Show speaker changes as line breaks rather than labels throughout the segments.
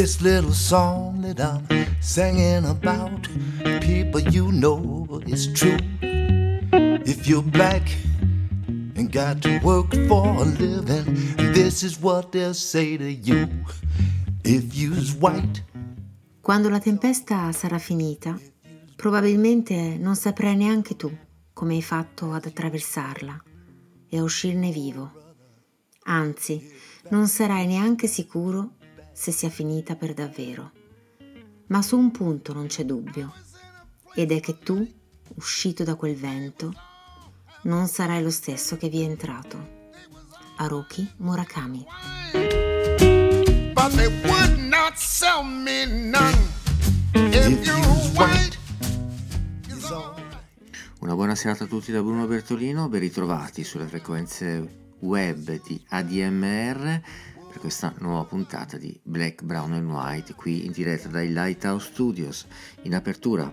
This little song that I'm singing about, people you know is true. If you're black and got to work for a living, this is what they'll say to you. If you's white.
Quando la tempesta sarà finita, probabilmente non saprai neanche tu come hai fatto ad attraversarla e a uscirne vivo. Anzi, non sarai neanche sicuro se sia finita per davvero. Ma su un punto non c'è dubbio, ed è che tu, uscito da quel vento, non sarai lo stesso che vi è entrato. Haruki Murakami. But they would not sell me none if you white.
Una buona serata a tutti da Bruno Bertolino, ben ritrovati sulle frequenze web di ADMR per questa nuova puntata di Black, Brown and White qui in diretta dai Lighthouse Studios. In apertura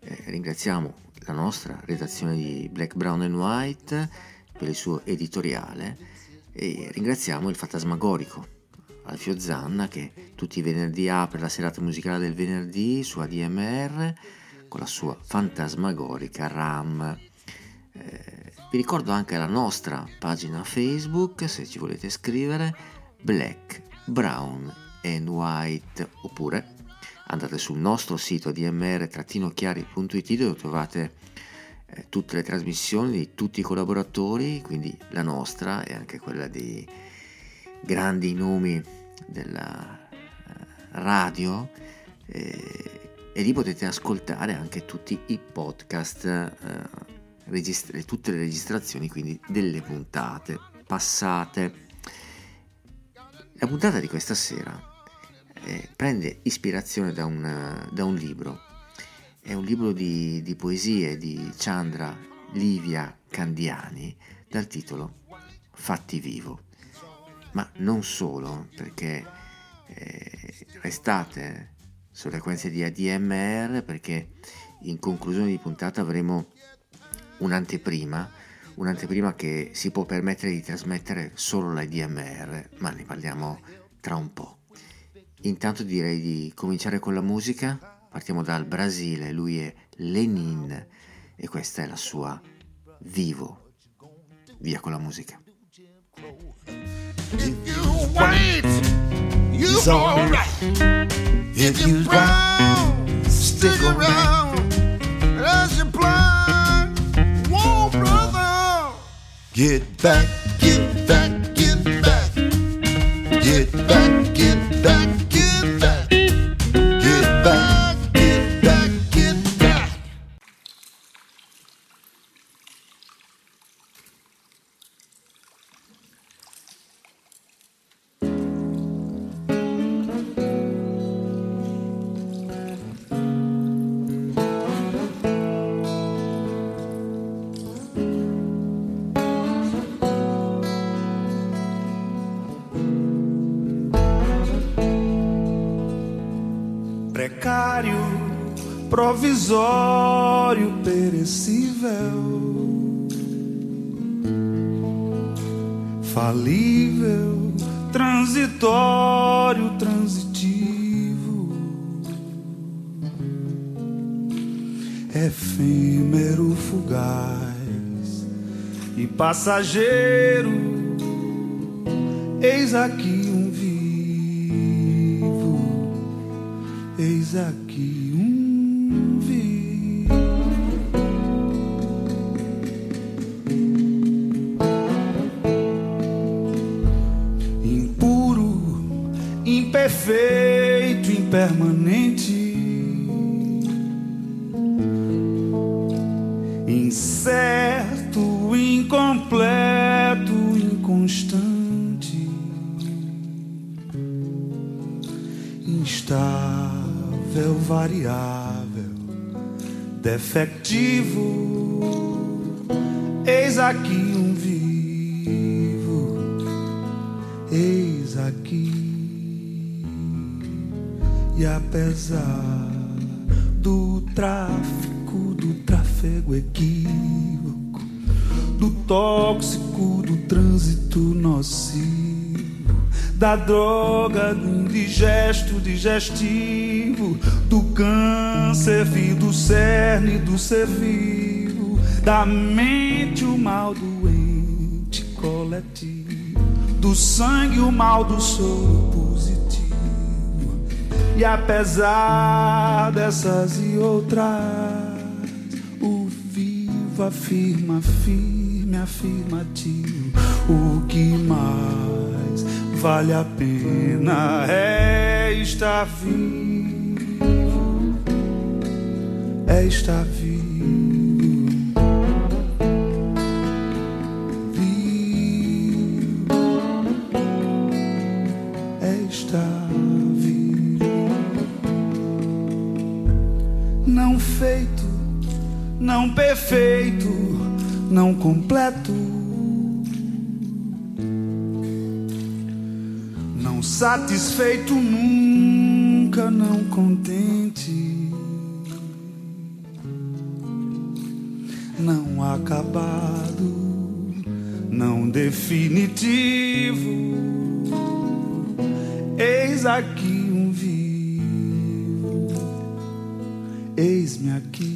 eh, ringraziamo la nostra redazione di Black, Brown and White per il suo editoriale e ringraziamo il Fantasmagorico Alfio Zanna che tutti i venerdì apre la serata musicale del venerdì su ADMR con la sua fantasmagorica RAM. Eh, vi ricordo anche la nostra pagina Facebook se ci volete scrivere Black, Brown and White oppure andate sul nostro sito dmr-chiari.it dove trovate eh, tutte le trasmissioni di tutti i collaboratori, quindi la nostra e anche quella dei grandi nomi della eh, radio. Eh, e lì potete ascoltare anche tutti i podcast, eh, registra- tutte le registrazioni quindi delle puntate passate. La puntata di questa sera eh, prende ispirazione da un, da un, libro, è un libro di, di poesie di Chandra Livia Candiani dal titolo Fatti vivo, ma non solo perché eh, restate sulle frequenze di ADMR perché in conclusione di puntata avremo un'anteprima, un'anteprima che si può permettere di trasmettere solo l'ADMR, ma ne parliamo tra un po'. Intanto direi di cominciare con la musica, partiamo dal Brasile, lui è Lenin e questa è la sua Vivo. Via con la musica. If you wait, you're alright. If you brown, stick around Get back, get back,
passageiro. Eis aqui do tráfico, do tráfego equívoco, do tóxico, do trânsito nocivo, da droga, do indigesto digestivo, do câncer, do cerne do ser vivo, da mente o mal doente coletivo, do sangue o mal do soro. E apesar dessas e outras, o vivo afirma firme, afirmativo, o que mais vale a pena é estar vivo, é estar vivo, não perfeito, não completo satisfeito nunca, não contente, não acabado, não definitivo. Eis aqui um vivo, eis-me aqui.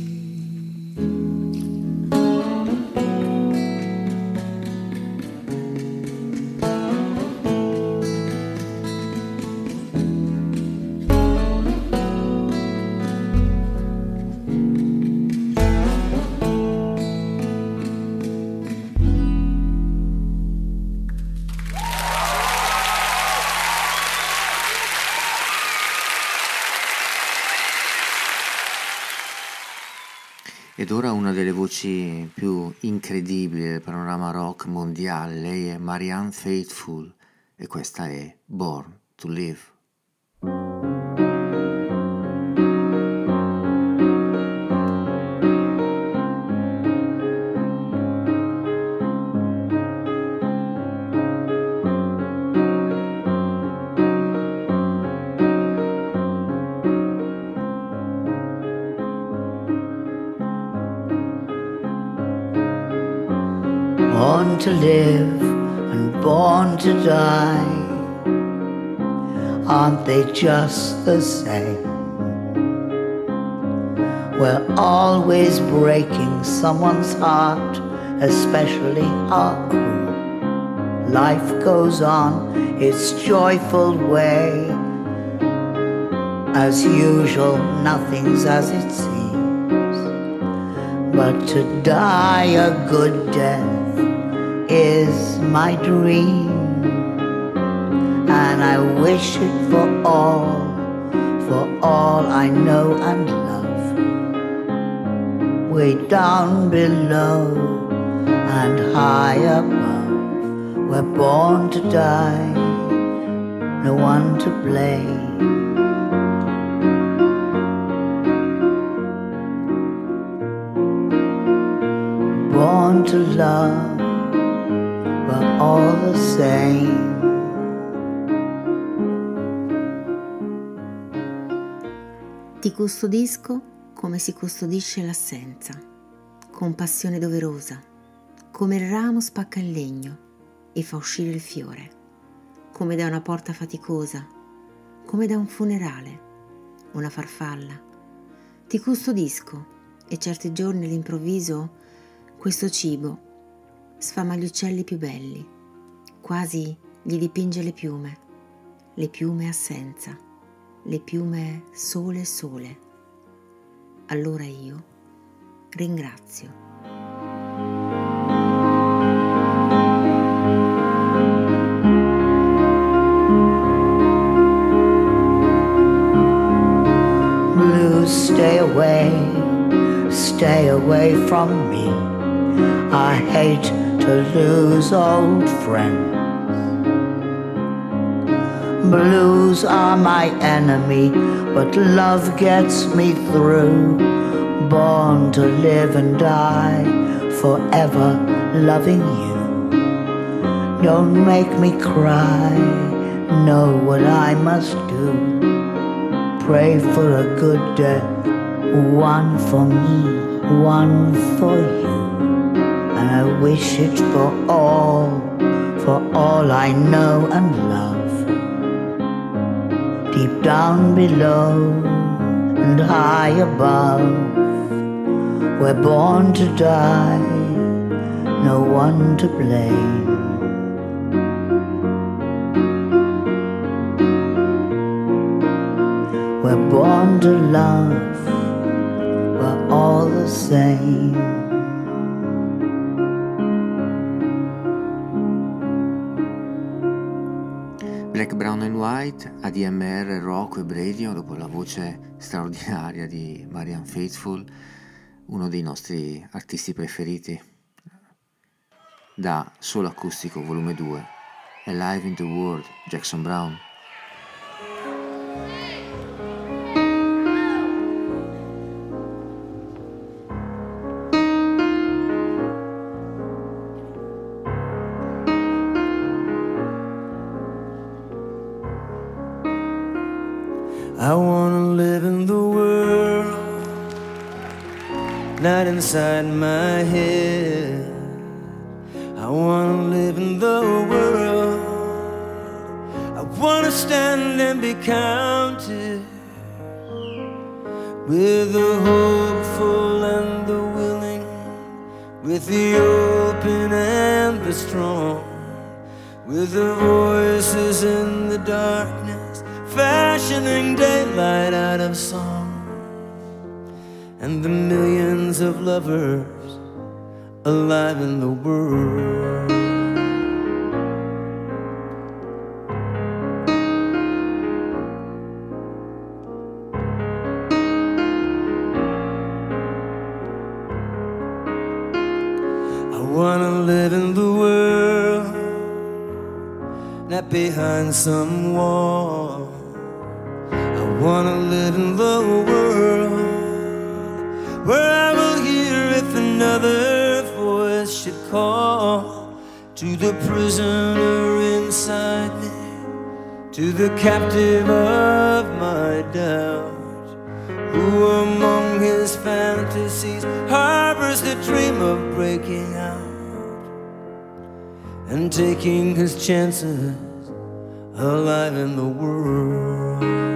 Delle voci più incredibili del panorama rock mondiale, lei è Marianne Faithfull e questa è Born to Live.
To live and born to die. Aren't they just the same? We're always breaking someone's heart, especially our own. Life goes on its joyful way. As usual, nothing's as it seems. But to die a good death is my dream, and I wish it for all, for all I know and love. Way down below and high above, we're born to die, no one to blame. Born to love all the same.
Ti custodisco come si custodisce l'assenza, con passione doverosa, come il ramo spacca il legno e fa uscire il fiore, come da una porta faticosa, come da un funerale, una farfalla. Ti custodisco e certi giorni all'improvviso questo cibo sfama gli uccelli più belli, quasi gli dipinge le piume, le piume assenza, le piume sole sole. Allora io ringrazio.
Stay away, stay away from me. I hate to lose old friends. Blues are my enemy, but love gets me through. Born to live and die, forever loving you. Don't make me cry, know what I must do. Pray for a good death, one for me, one for you. And I wish it for all, for all I know and love. Deep down below and high above. We're born to die, no one to blame. We're born to love, we're all the same.
White, ADMR, Rocco e Bradio, dopo la voce straordinaria di Marian Faithful, uno dei nostri artisti preferiti, da Solo Acustico Volume 2, Alive in the World, Jackson Brown.
Not inside my head. I wanna live in the world. I wanna stand and be counted with the hopeful and the willing, with the open and the strong, with the voices in the darkness fashioning daylight out of song, and the millions of lovers alive in the world. I wanna live in the world, not behind some wall. I wanna live in the world the prisoner inside me, to the captive of my doubt. Who among his fantasies harbors the dream of breaking out and taking his chances alive in the world?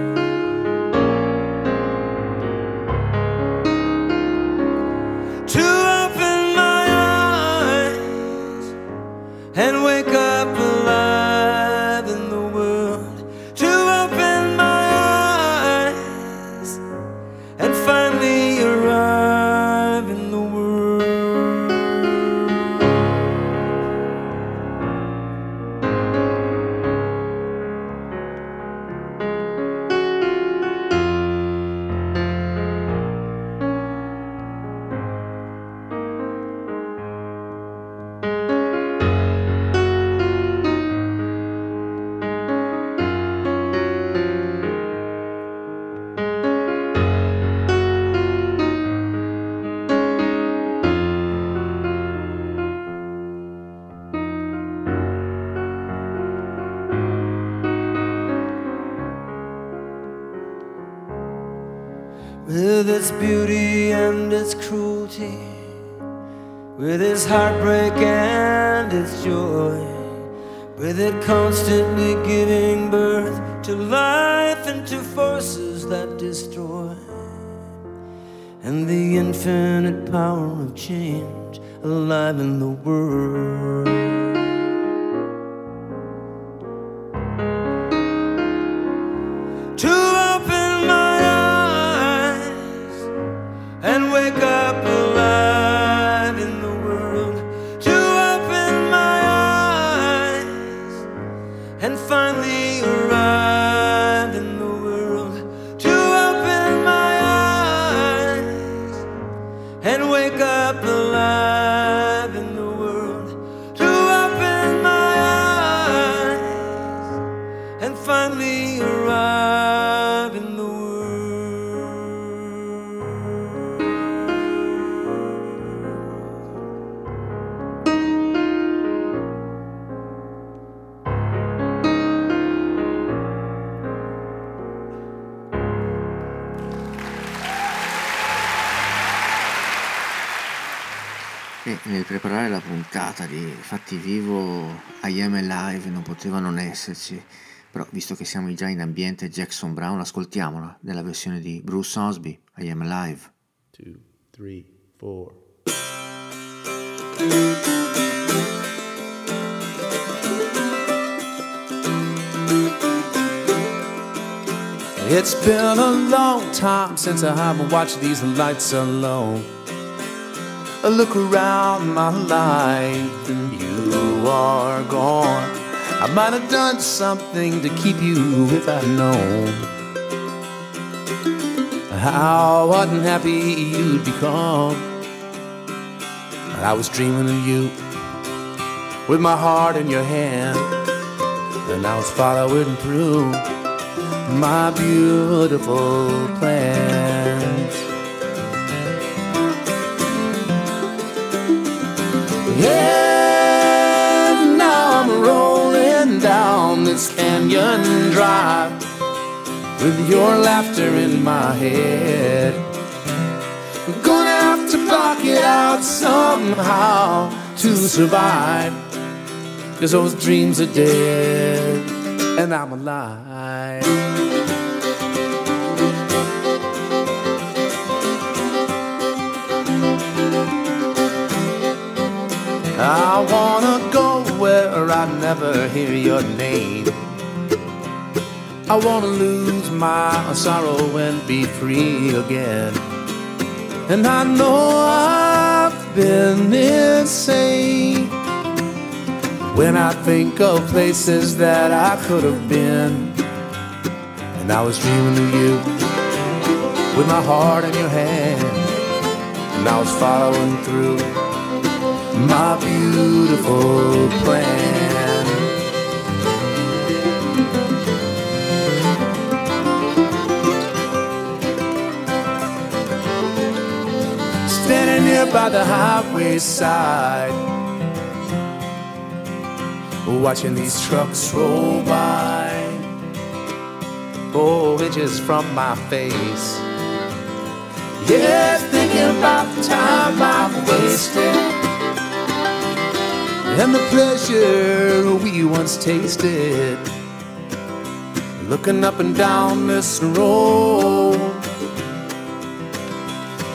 Change alive in the world.
Puntata di Fatti Vivo I Am Alive non poteva non esserci, Però visto che siamo già in ambiente Jackson Brown, ascoltiamola nella versione di Bruce Osby, I Am Alive.
Two, three. It's been a long time since I haven't watched these lights alone. I look around my life and you are gone. I might have done something to keep you if I'd known how unhappy you'd become. I was dreaming of you with my heart in your hand, and I was following through my beautiful plans. Yeah, now I'm rolling down this canyon drive with your laughter in my head. I'm gonna have to block it out somehow to survive. Cause those dreams are dead and I'm alive. I wanna go where I never hear your name. I wanna lose my sorrow and be free again. And I know I've been insane when I think of places that I could have been. And I was dreaming of you with my heart in your hand. And I was following through my beautiful plan. Standing here by the highway side, watching these trucks roll by. Oh, itches from my face. Yeah, thinking about the time I've wasted and the pleasure we once tasted. Looking up and down this road,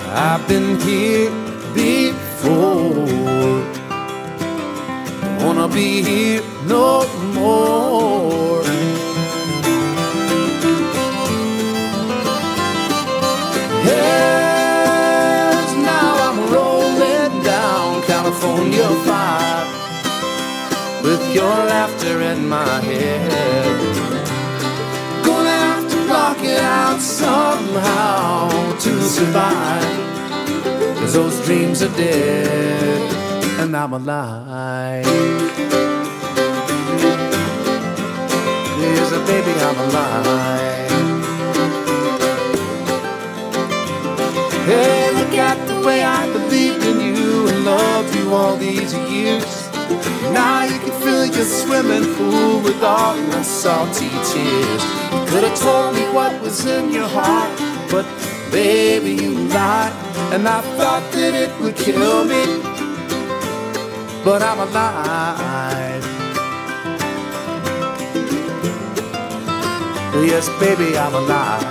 I've been here before. Wanna be here no more. Yes, now I'm rolling down California 5 with your laughter in my head. Gonna have to block it out somehow to survive. Cause those dreams are dead and I'm alive. Yes, baby, I'm alive. Hey, look at the way I believed in you and loved you all these years. Now you can fill your swimming pool with all your salty tears. You could have told me what was in your heart, but baby, you lied. And I thought that it would kill me, but I'm alive. Yes, baby, I'm alive.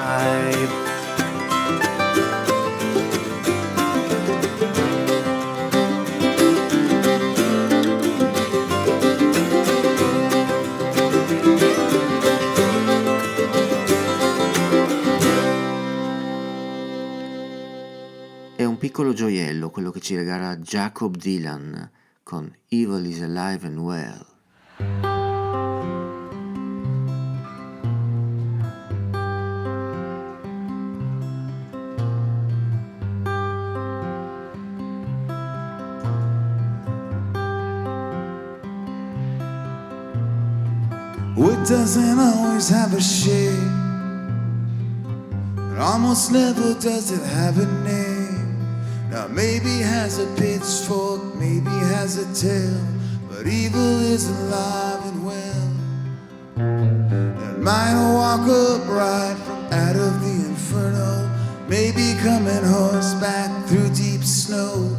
Piccolo gioiello quello che ci regala Jacob Dylan con Evil is Alive and Well.
Wood doesn't always have a shape. It almost never does it have a name. Now maybe has a pitchfork, maybe has a tail, but evil is alive and well. It might walk upright from out of the inferno, maybe coming horseback through deep snow.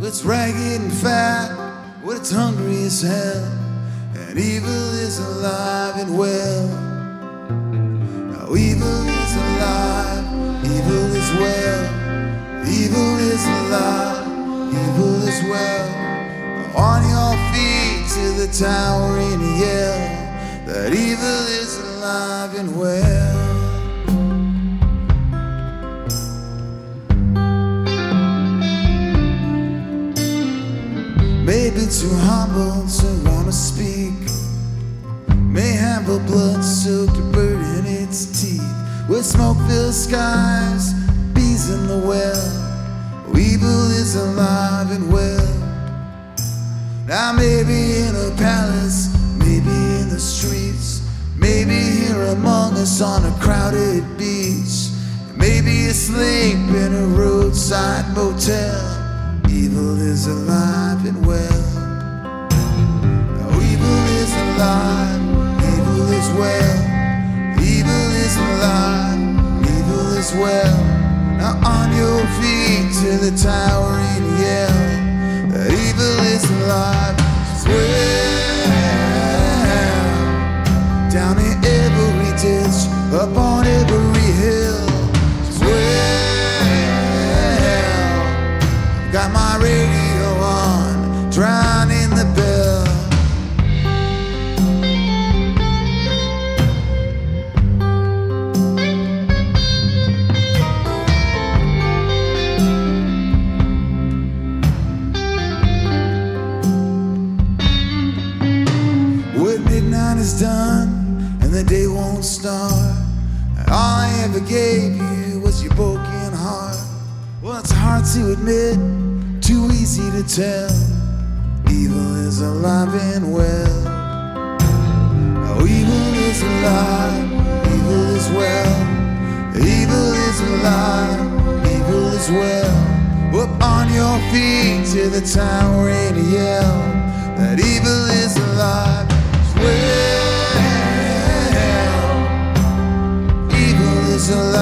It's ragged and fat, but it's hungry as hell. And evil is alive and well. Now evil is alive, evil is well. Evil is alive, evil is well. On your feet to the tower and yell that evil is alive and well. Maybe too humble to wanna speak. May have a blood-soaked bird in its teeth, with smoke-filled skies, bees in the well. Evil is alive and well. Now maybe in a palace, maybe in the streets, maybe here among us on a crowded beach, maybe asleep in a roadside motel. Evil is alive and well. Now evil is alive, evil is well. Evil is alive, evil is well. Now on your feet to the towering yell that evil is alive as well. Down in every ditch, up on every hill as well. Got my radio on, drowning and all I ever gave you was your broken heart. Well, it's hard to admit, too easy to tell. Evil is alive and well. Oh, evil is alive, evil is well. Evil is alive, evil is well. Up on your feet to the tower and yell that evil is alive Evil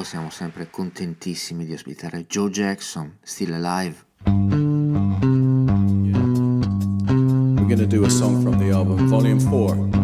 all'altro siamo sempre contentissimi di ospitare Joe Jackson, Still Alive.
We're gonna do a song from the album, Volume 4.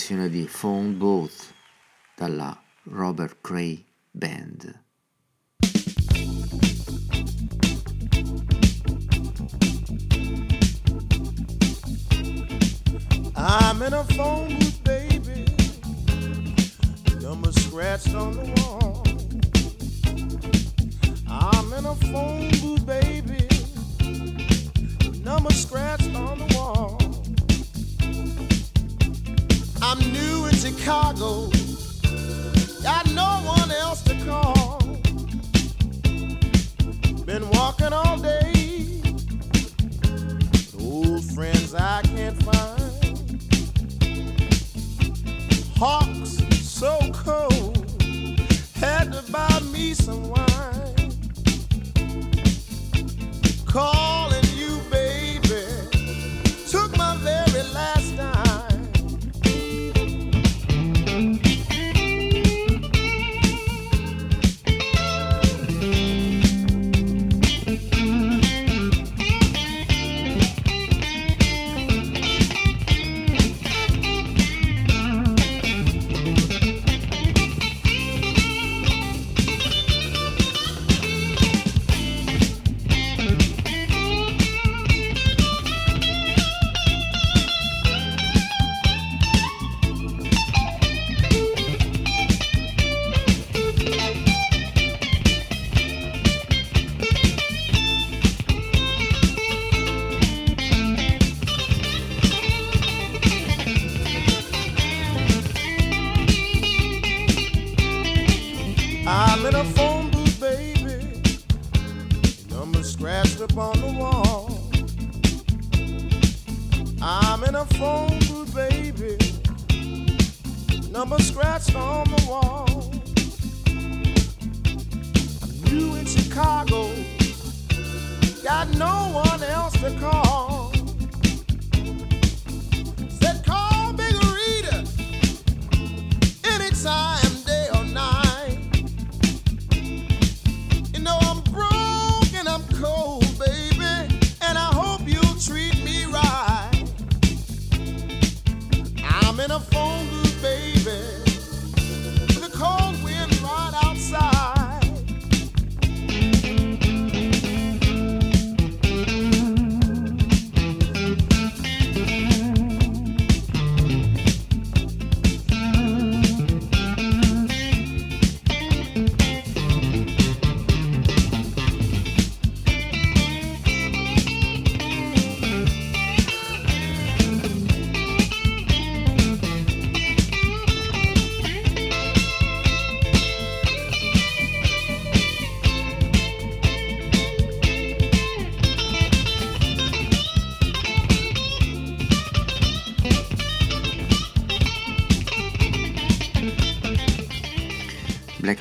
versione di Phone
all day.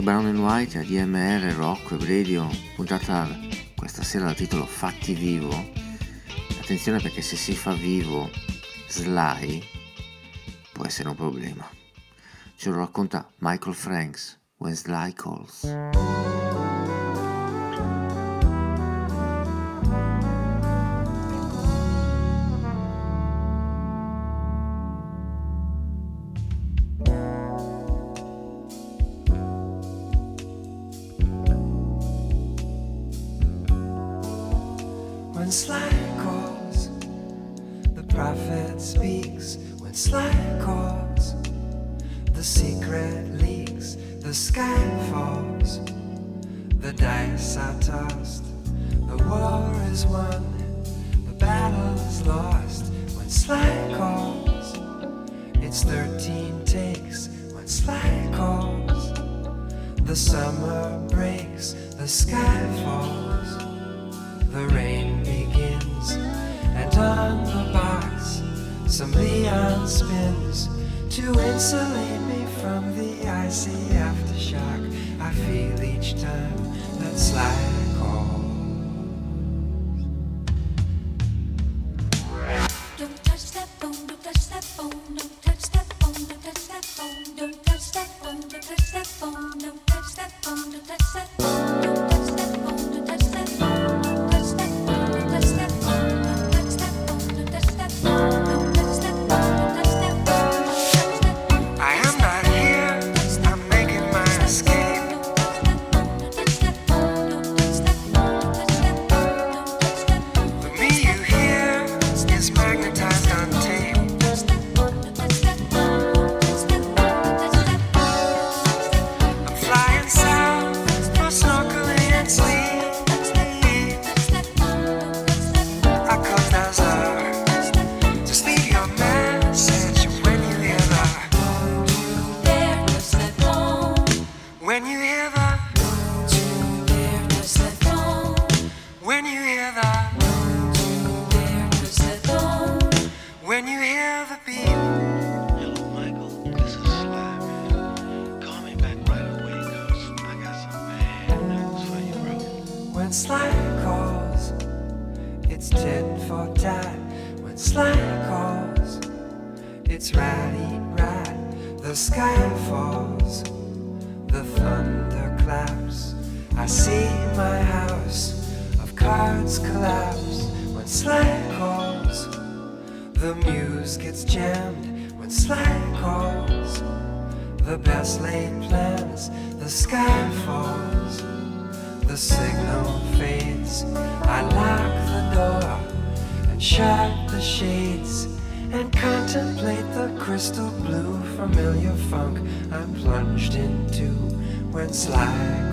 Brown and White ADMR, DMR Rock e Radio, puntata questa sera dal titolo Fatti Vivo. Attenzione perché se si fa vivo Sly può essere un problema. Ce lo racconta Michael Franks, When Sly Calls.
slack calls. The muse gets jammed when slack calls. The best laid plans, the sky falls. The signal fades. I lock the door and shut the shades and contemplate the crystal blue familiar funk I'm plunged into when
slack.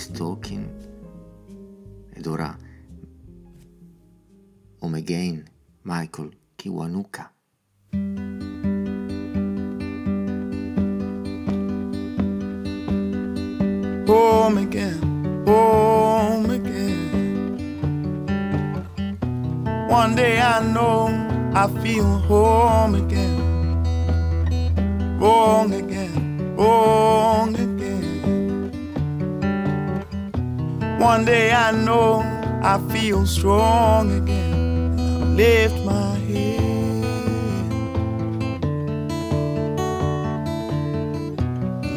Stalking ed ora Home Again, Michael Kiwanuka.
Home again, home again. One day I know I feel home again. Wrong again, wrong again. One day I know I feel strong again. I lift my head.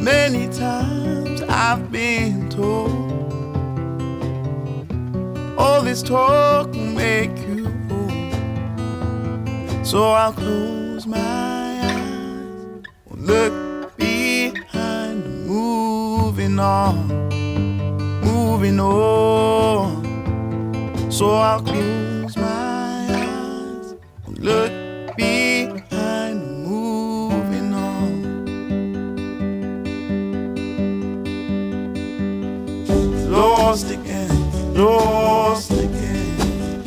Many times I've been told all this talk will make you old. So I'll close my eyes, look behind, moving on, moving on. So I'll close my eyes, and look behind, moving on. Lost again, lost again.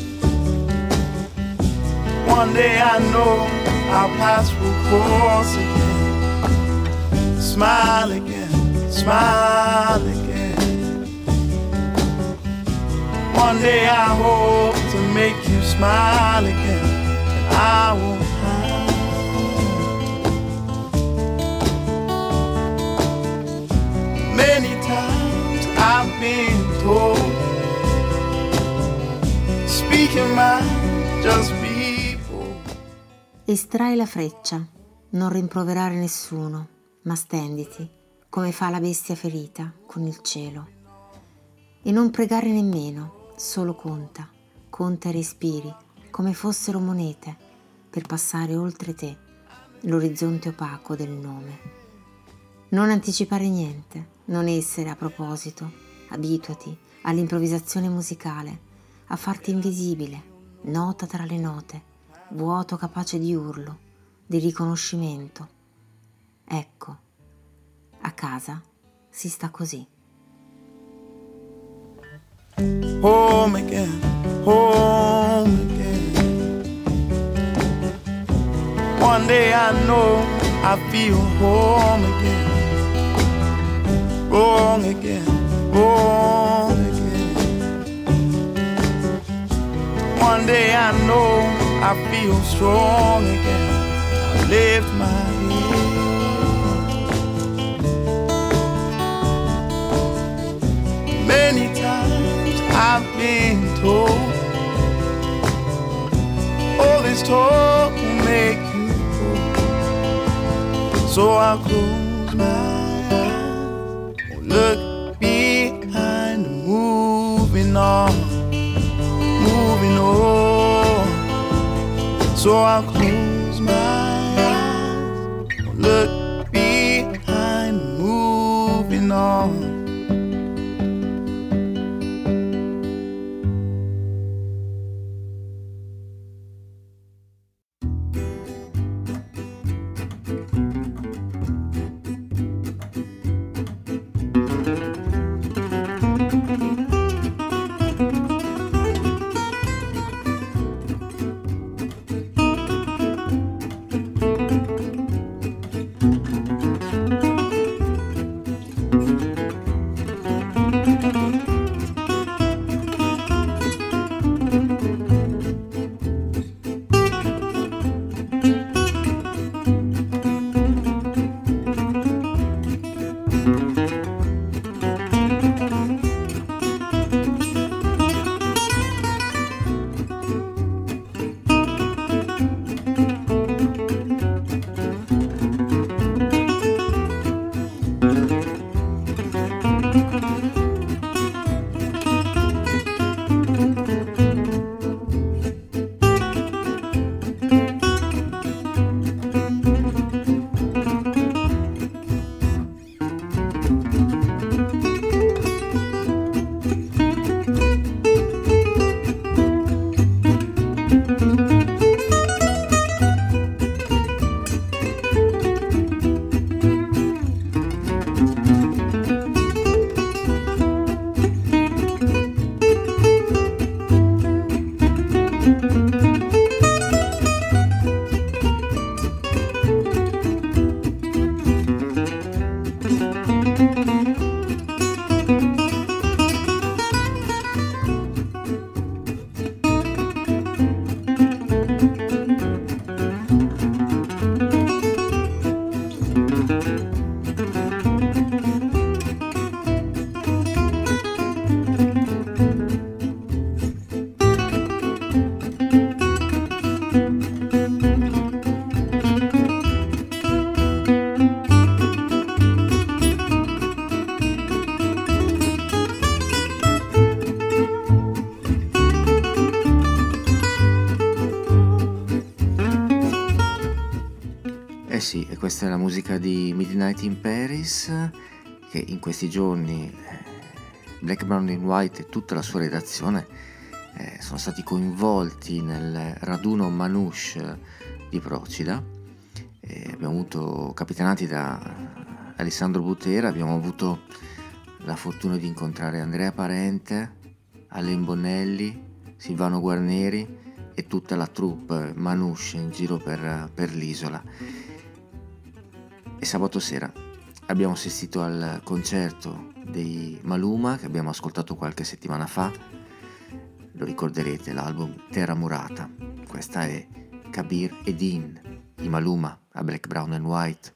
One day I know our paths will cross again. Smile again, smile again. One day I hope to make you smile again. I won't hide. Many times I've been told, speaking mind, just bold.
Estrai la freccia, non rimproverare nessuno, ma stenditi, come fa la bestia ferita, con il cielo. E non pregare nemmeno, solo conta, conta i respiri, come fossero monete, per passare oltre te, l'orizzonte opaco del nome. Non anticipare niente, non essere a proposito, abituati all'improvvisazione musicale, a farti invisibile, nota tra le note, vuoto capace di urlo, di riconoscimento. Ecco, a casa si sta così.
Home again, home again. One day I know I feel home again, wrong again, wrong again. One day I know I feel strong again. I lift my head. Been all this talk will make you old. So I'll close my eyes, look behind, moving on, moving on. So I'll close
e questa è la musica di Midnight in Paris, che in questi giorni eh, Black, Brown and White e tutta la sua redazione eh, sono stati coinvolti nel raduno Manouche di Procida. Eh, abbiamo avuto, capitanati da Alessandro Butera, abbiamo avuto la fortuna di incontrare Andrea Parente, Alain Bonnelli, Silvano Guarneri e tutta la troupe Manouche in giro per, per l'isola. E sabato sera abbiamo assistito al concerto dei Maluma che abbiamo ascoltato qualche settimana fa. Lo ricorderete, l'album Terra Murata. Questa è Kabir Edin, i Maluma a Black, Brown and White.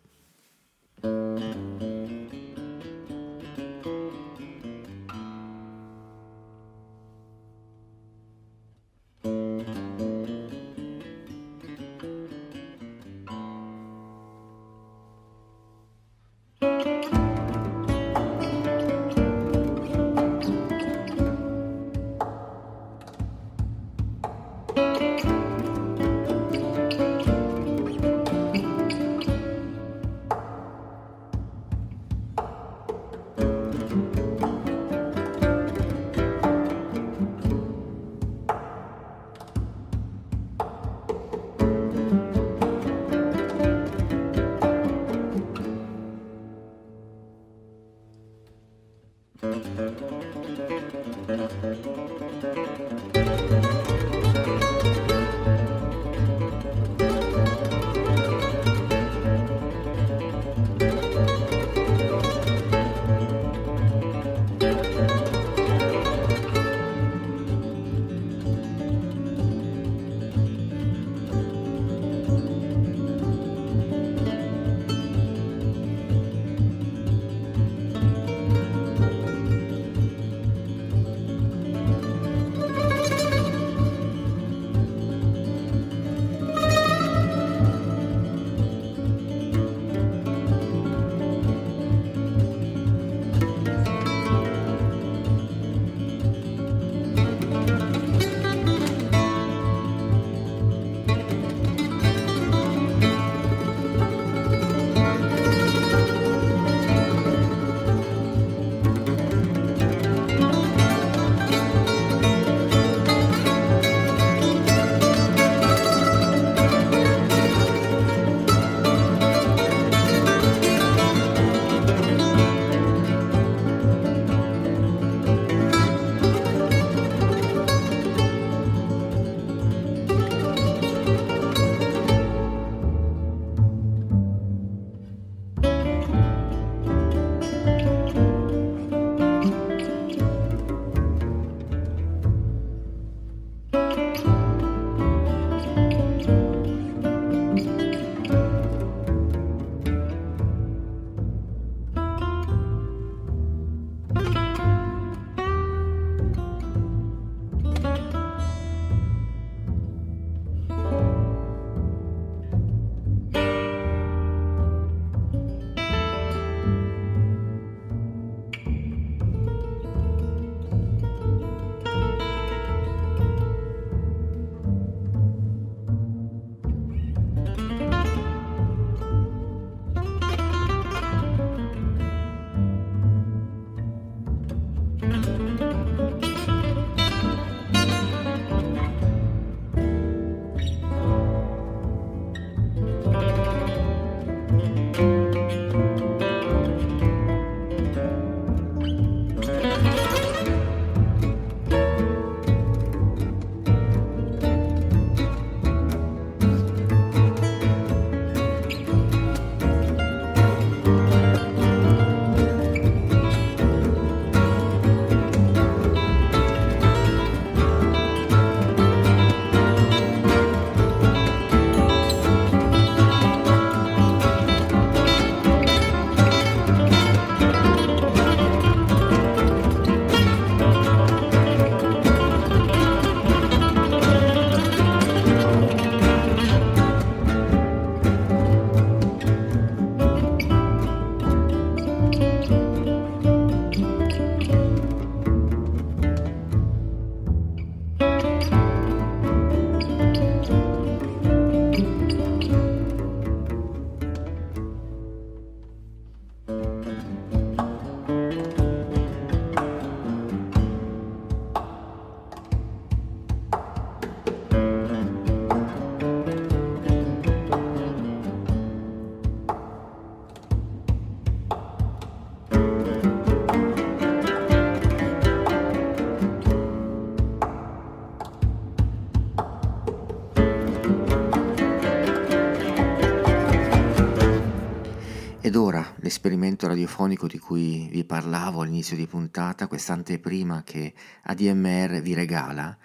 Ed ora l'esperimento radiofonico di cui vi parlavo all'inizio di puntata, quest'anteprima che ADMR vi regala,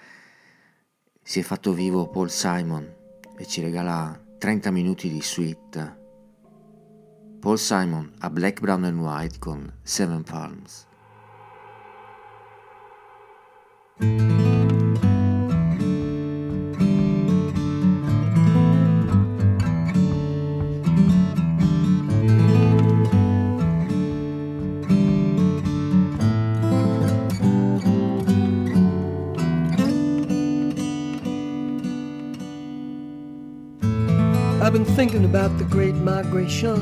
si è fatto vivo Paul Simon e ci regala 30 minuti di suite. Paul Simon a Black, Brown and White con Seven Palms.
About the great migration.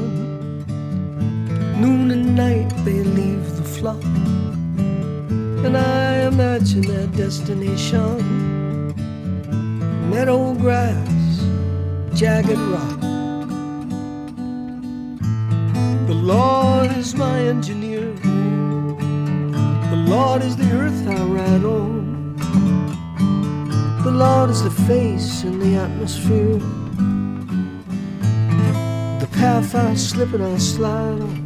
Noon and night they leave the flock. And I imagine their destination. Meadow grass, jagged rock. The Lord is my engineer. The Lord is the earth I ride on. The Lord is the face in the atmosphere. Path I slip and I slide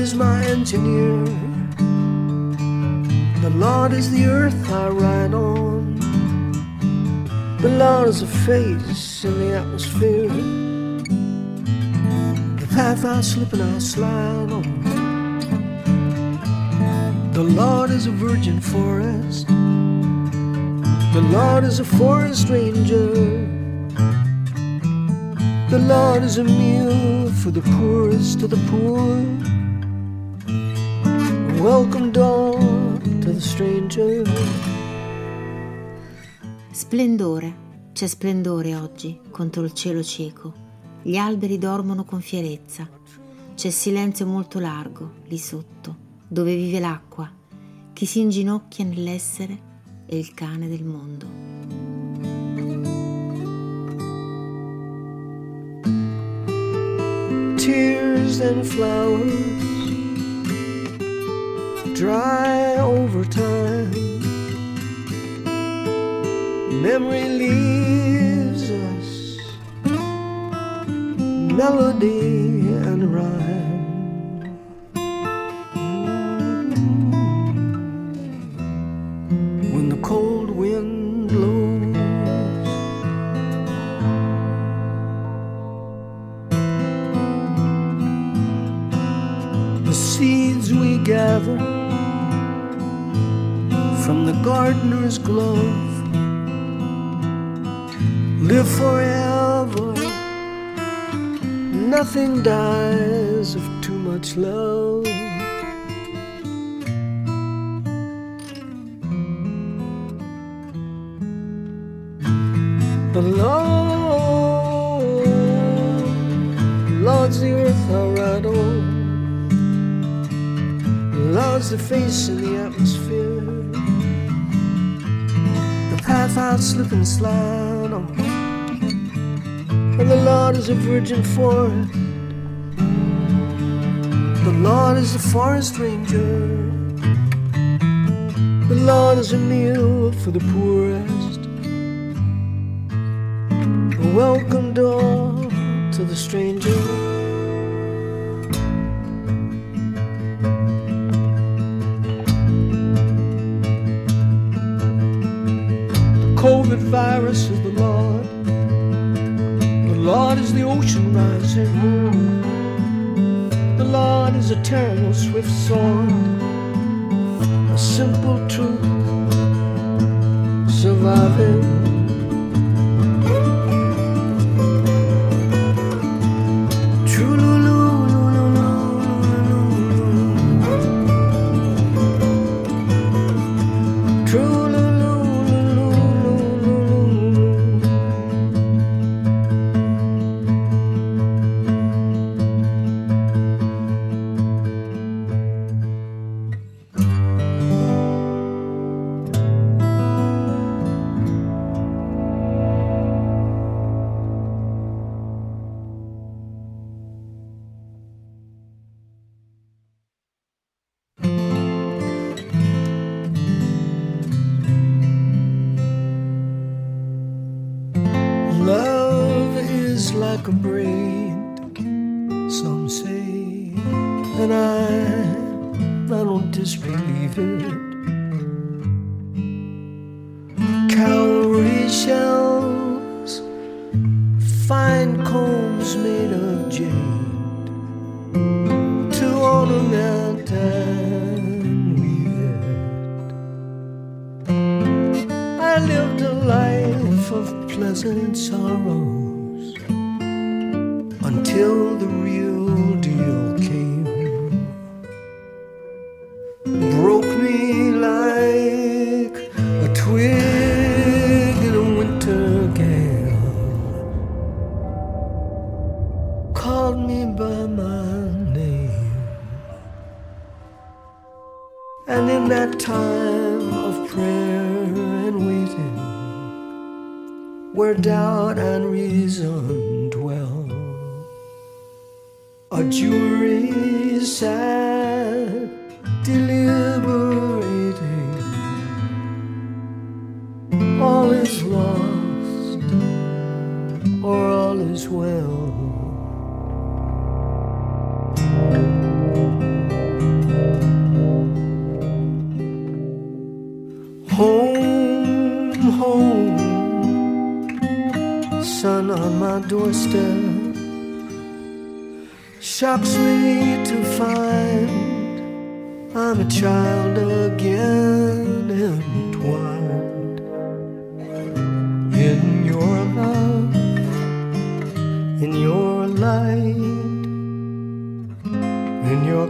is my engineer. The Lord is the earth I ride on. The Lord is a face in the atmosphere. The path I slip and I slide on. The Lord is a virgin forest. The Lord is a forest ranger. The Lord is a meal for the poorest of the poor. Welcome dawn to the stranger.
Splendore, c'è splendore oggi contro il cielo cieco. Gli alberi dormono con fierezza. C'è silenzio molto largo lì sotto, dove vive l'acqua, chi si inginocchia nell'essere è il cane del mondo.
tears and flowers dry over time. Memory leaves us melody and rhyme. When gardener's glove live forever. Nothing dies of too much love. The Lord, Lord's the earth I ride on. Lord's the face in the atmosphere. Path I slip and slide on. And the Lord is a virgin forest. The Lord is a forest ranger. The Lord is a meal for the poorest. A welcome door to the stranger. Is a terrible swift sword. A simple truth surviving.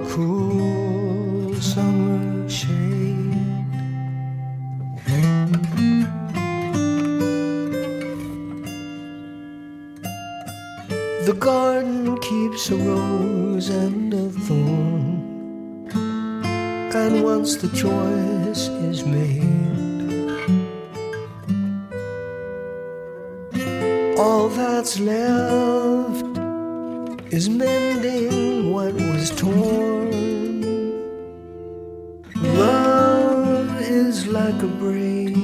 Cool summer shade. The garden keeps a rose and a thorn, and once the choice is made, all that's left is mending what was torn. Love is like a braid.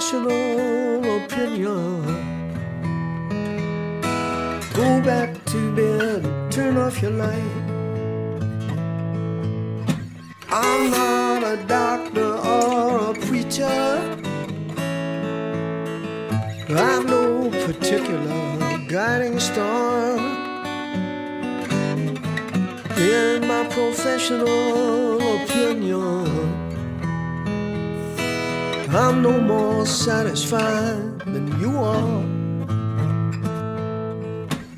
rational opinion. Go back to bed, turn off your light. I'm not a doctor or a preacher. I'm no particular guiding star in my professional I'm no more satisfied than you are.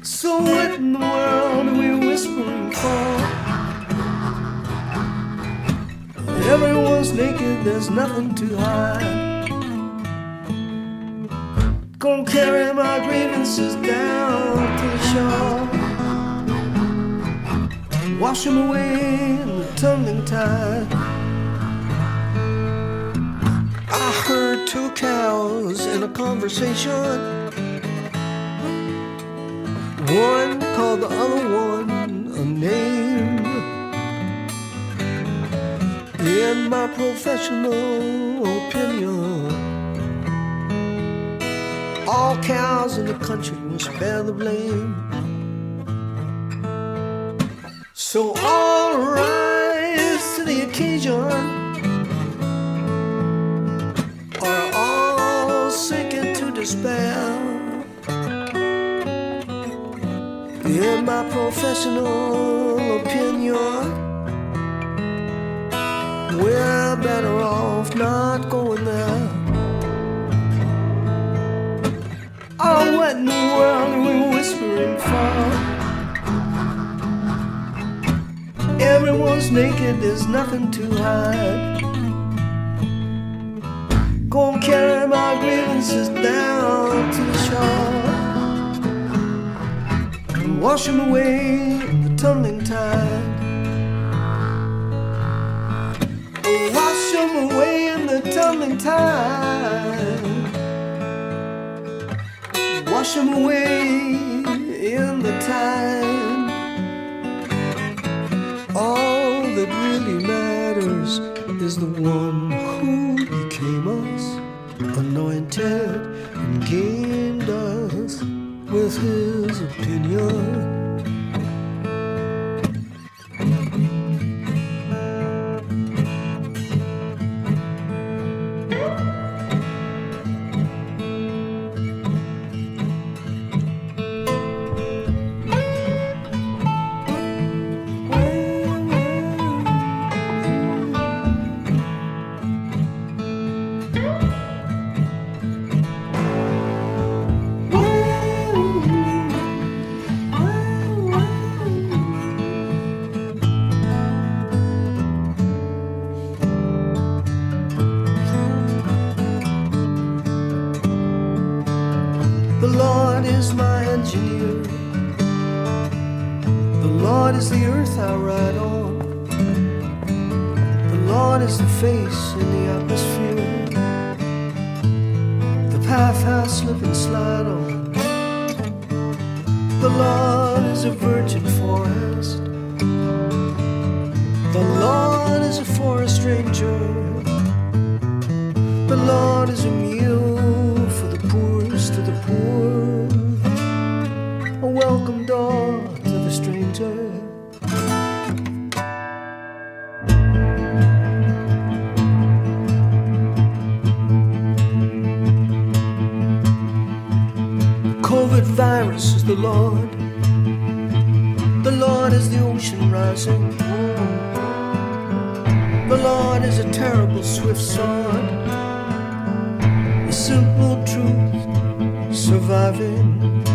So what in the world are we whispering for? Everyone's naked, there's nothing to hide. Gonna carry my grievances down to the shore. Wash them away in the tumbling tide. I heard two cows in a conversation. One called the other one a name. In my professional opinion, all cows in the country must bear the blame. So all rise to the occasion, despair. In my professional opinion, we're better off not going there. Oh, what in the world are we whispering for? Everyone's naked, there's nothing to hide. Gonna carry my grievances down to the shore and wash them away in the tumbling tide. Wash them away in the tumbling tide. Wash them away in the tide. All that really matters is the one and gained us with his opinion. Lord. The Lord is the ocean rising. The Lord is a terrible swift sword. The simple truth surviving.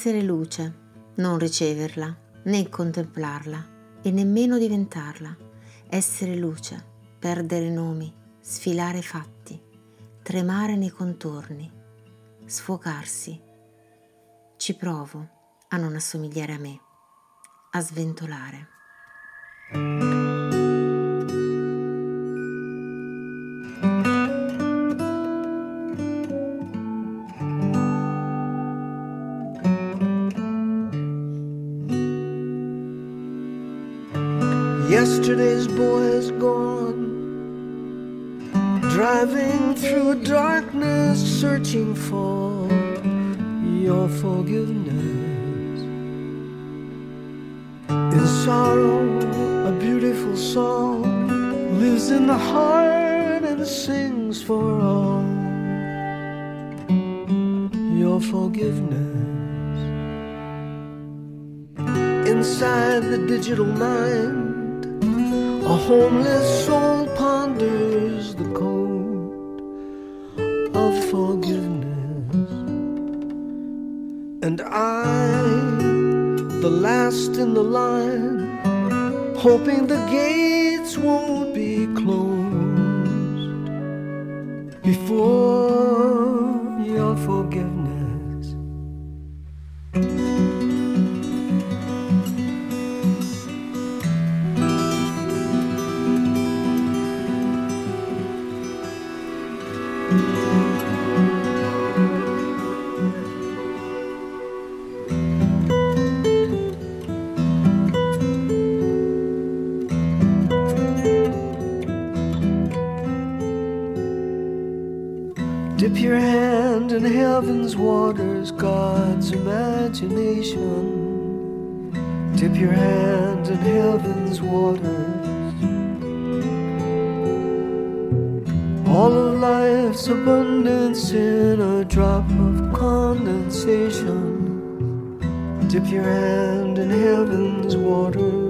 Essere luce, non riceverla, né contemplarla e nemmeno diventarla. Essere luce, perdere nomi, sfilare fatti, tremare nei contorni, sfocarsi. Ci provo a non assomigliare a me, a sventolare.
For your forgiveness. In sorrow, a beautiful song lives in the heart and sings for all your forgiveness. Inside the digital mind, a homeless soul ponders the code of forgiveness. And I, the last in the line, hoping the gates won't be closed before your forgiveness. Imagination. Dip your hand in heaven's waters. All of life's abundance in a drop of condensation. Dip your hand in heaven's waters.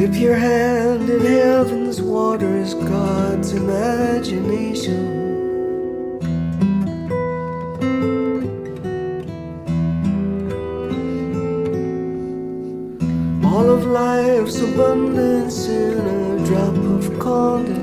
Dip your hand in heaven's waters, God's imagination. All of life's abundance in a drop of condensation.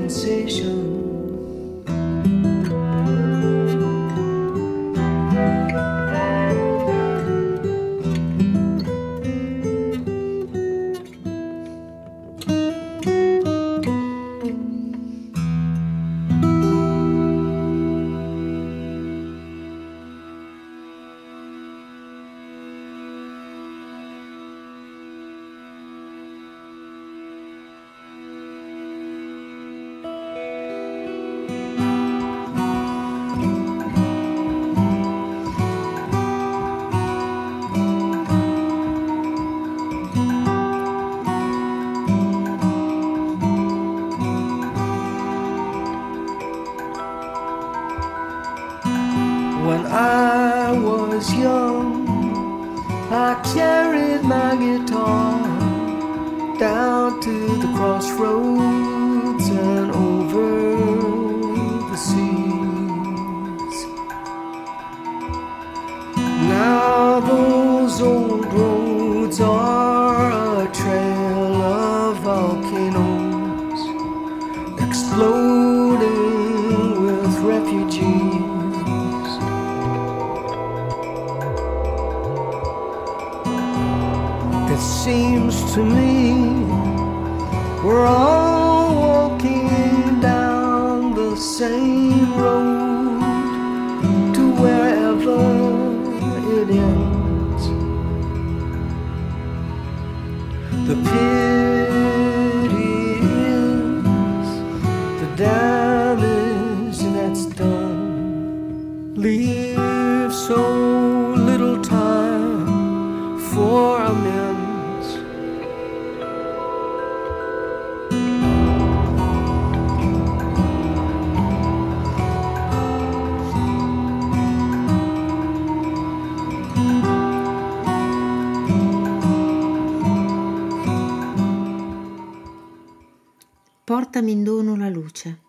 Portami in dono la luce,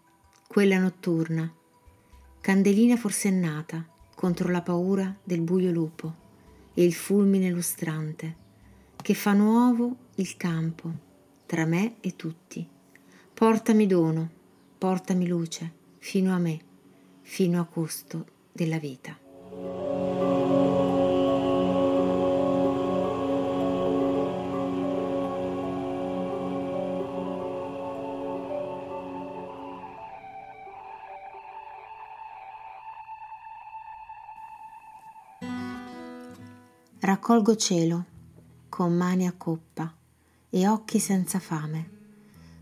quella notturna, candelina forsennata contro la paura del buio lupo e il fulmine lustrante, che fa nuovo il campo tra me e tutti. Portami dono, portami luce, fino a me, fino a costo della vita. Raccolgo cielo con mani a coppa e occhi senza fame,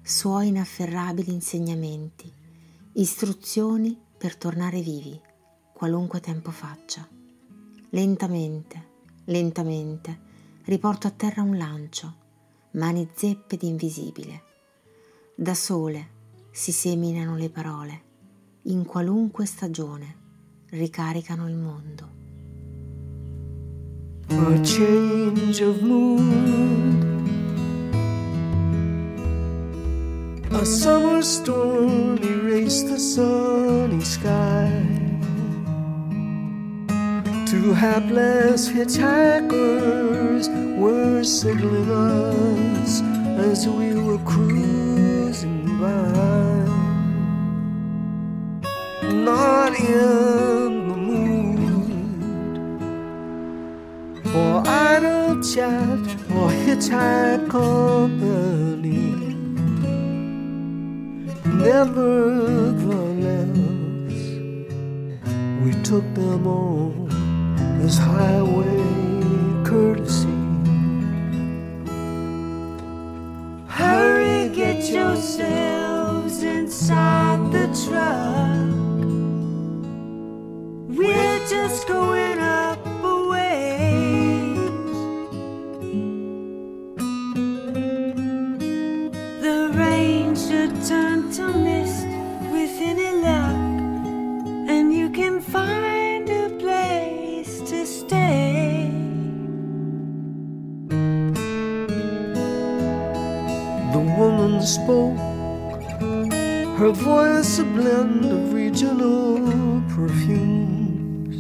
suoi inafferrabili insegnamenti, istruzioni per tornare vivi, qualunque tempo faccia. Lentamente, lentamente, riporto a terra un lancio, mani zeppe d'invisibile. Da sole si seminano le parole, in qualunque stagione ricaricano il mondo.
A change of mood. A summer storm erased the sunny sky. Two hapless hitchhikers were signaling us as we were cruising by. Not in for idle chat or hitchhike company. Nevertheless, we took them on as highway courtesy.
Hurry, get yourselves inside the truck. We're just going
blend of regional perfumes.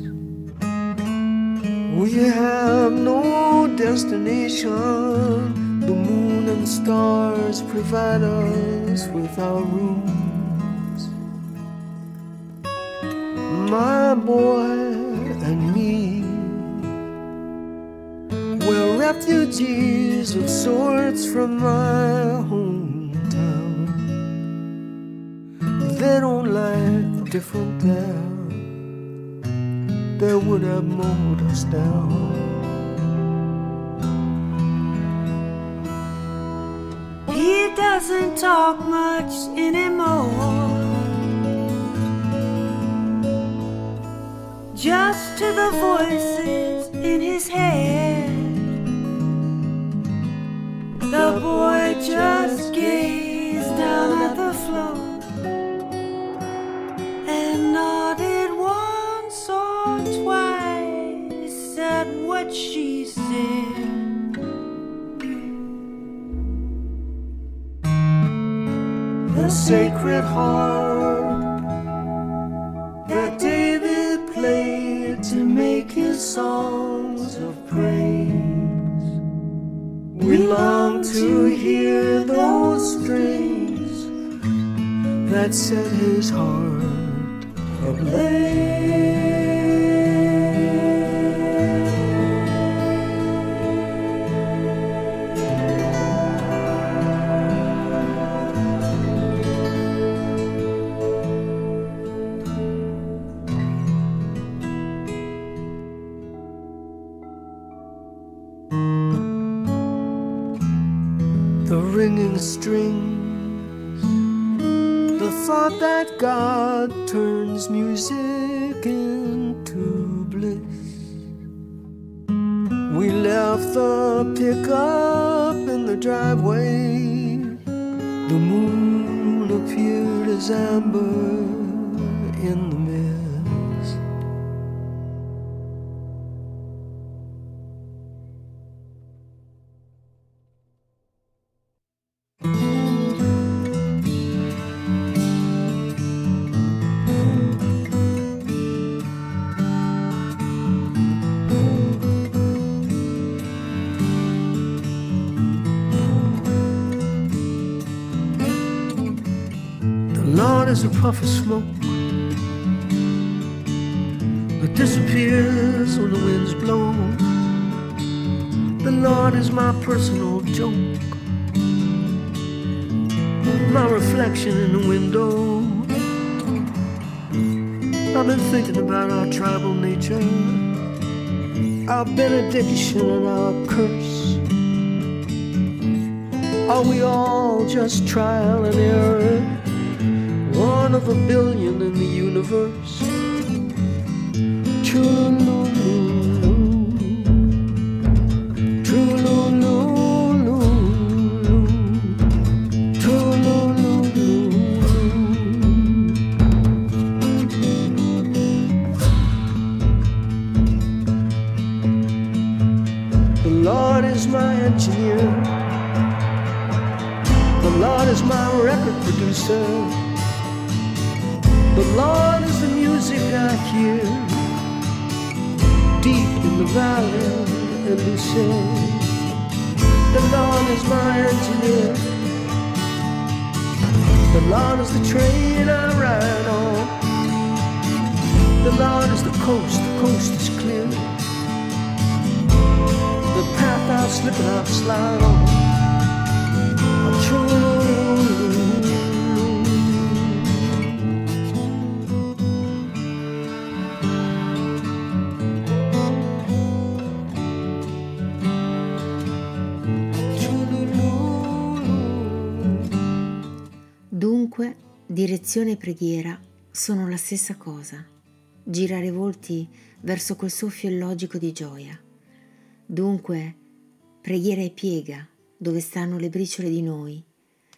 We have no destination. The moon and the stars provide us with our rooms. My boy and me we're refugees of sorts from my hometown. They don't like different there. They would have mowed us down.
He doesn't talk much anymore. Just to the voices in his head. The boy just gazed down at she said.
The Sacred Harp that David played to make his songs of praise. We long to hear those strings that set his heart ablaze. That God turns music into bliss. We left the pickup in the driveway. The moon appeared as amber a puff of smoke that disappears when the winds blow. The Lord is my personal joke, my reflection in the window. I've been thinking about our tribal nature, our benediction and our curse. Are we all just trial and error? One of a billion in the universe. Is my engineer. The Lord is my record producer. The Lord is the music I hear deep in the valley and Lucille. The Lord is my engineer. The Lord is the train I ride on. The Lord is the coast, the coast is clear. The path I'll slip and I'll slide on.
Dunque, direzione e preghiera sono la stessa cosa. Girare volti verso quel soffio illogico di gioia. Dunque, preghiera e piega, dove stanno le briciole di noi,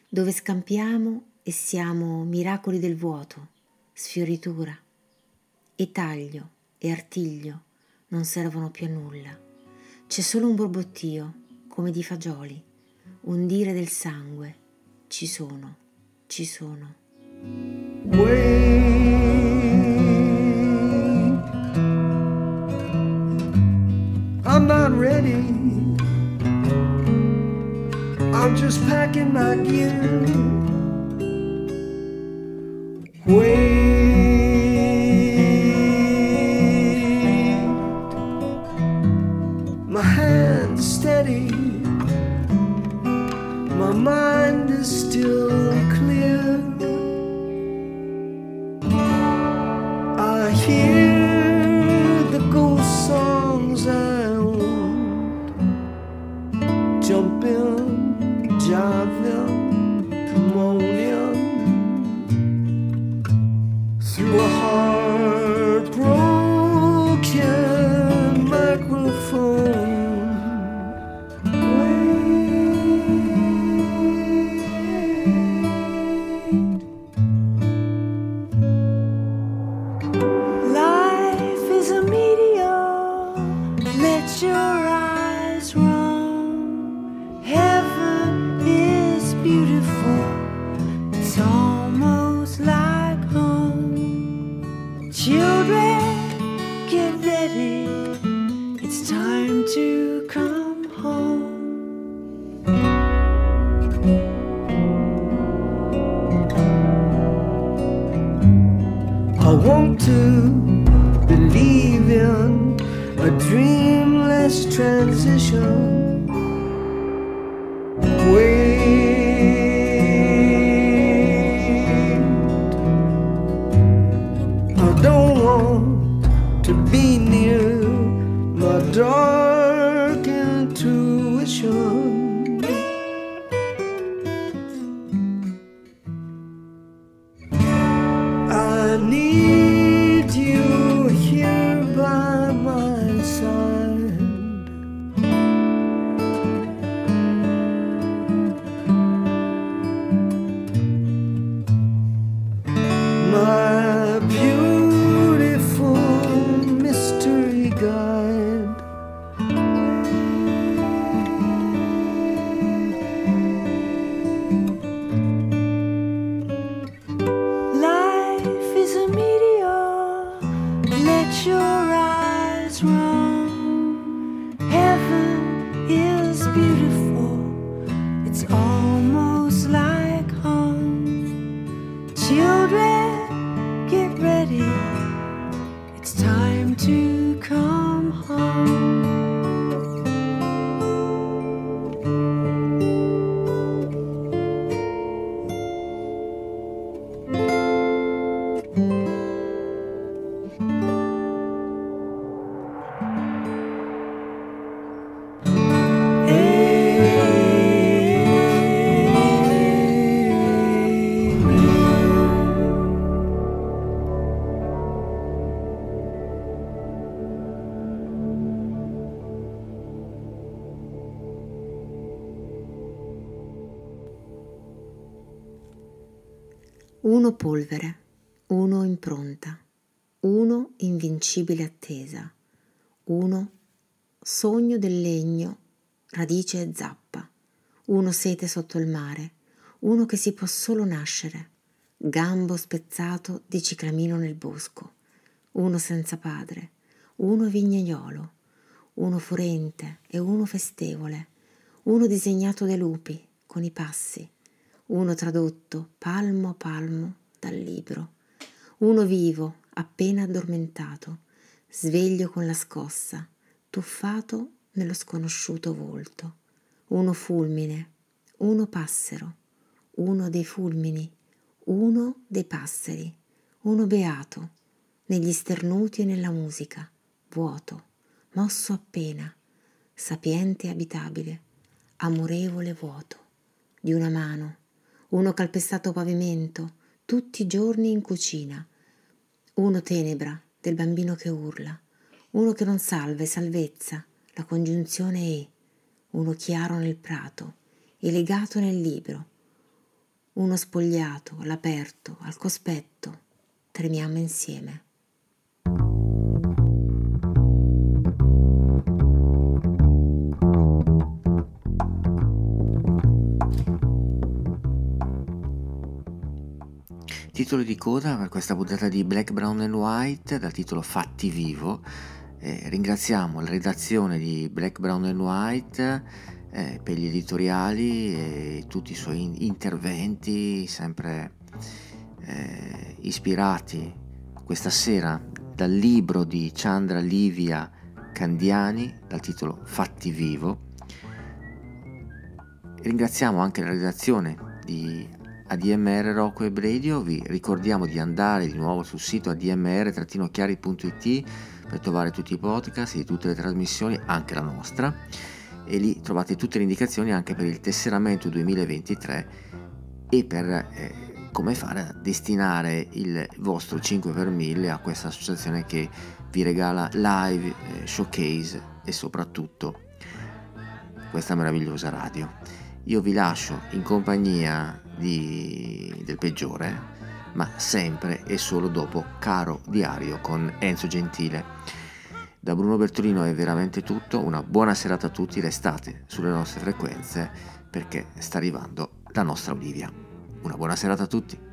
dove scampiamo e siamo miracoli del vuoto, sfioritura. E taglio e artiglio non servono più a nulla. C'è solo un borbottio, come di fagioli, un dire del sangue. Ci sono, ci sono.
I'm not ready. I'm just packing my gear. Wait. My hand's steady. My mind is still
polvere, uno impronta, uno invincibile attesa, uno sogno del legno, radice e zappa, uno sete sotto il mare, uno che si può solo nascere, gambo spezzato di ciclamino nel bosco, uno senza padre, uno vignaiolo, uno furente e uno festevole, uno disegnato dai lupi con i passi, uno tradotto palmo a palmo dal libro, uno vivo appena addormentato, sveglio con la scossa, tuffato nello sconosciuto volto, uno fulmine, uno passero, uno dei fulmini, uno dei passeri, uno beato, negli sternuti e nella musica, vuoto, mosso appena, sapiente e abitabile, amorevole vuoto, di una mano, uno calpestato pavimento, tutti i giorni in cucina, uno tenebra del bambino che urla, uno che non salva e salvezza, la congiunzione e, uno chiaro nel prato e legato nel libro, uno spogliato all'aperto, al cospetto, tremiamo insieme.
Titolo di coda per questa puntata di Black, Brown and White dal titolo Fatti Vivo. Eh, ringraziamo la redazione di Black, Brown and White eh, per gli editoriali e tutti i suoi in- interventi sempre eh, ispirati questa sera dal libro di Chandra Livia Candiani dal titolo Fatti Vivo. Ringraziamo anche la redazione di ADMR Rocco e Radio, vi ricordiamo di andare di nuovo sul sito admr-chiari.it per trovare tutti i podcast di tutte le trasmissioni, anche la nostra, e lì trovate tutte le indicazioni anche per il tesseramento 2023 e per eh, come fare a destinare il vostro 5 per 1000 a questa associazione che vi regala live, eh, showcase e soprattutto questa meravigliosa radio. Io vi lascio in compagnia di, del peggiore, ma sempre e solo dopo Caro Diario con Enzo Gentile. Da Bruno Bertolino è veramente tutto, una buona serata a tutti, restate sulle nostre frequenze perché sta arrivando la nostra Olivia. Una buona serata a tutti.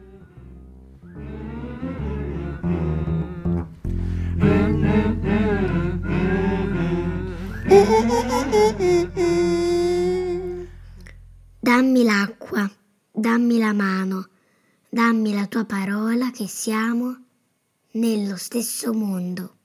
Dammi l'acqua, dammi la mano, dammi la tua parola che siamo nello stesso mondo.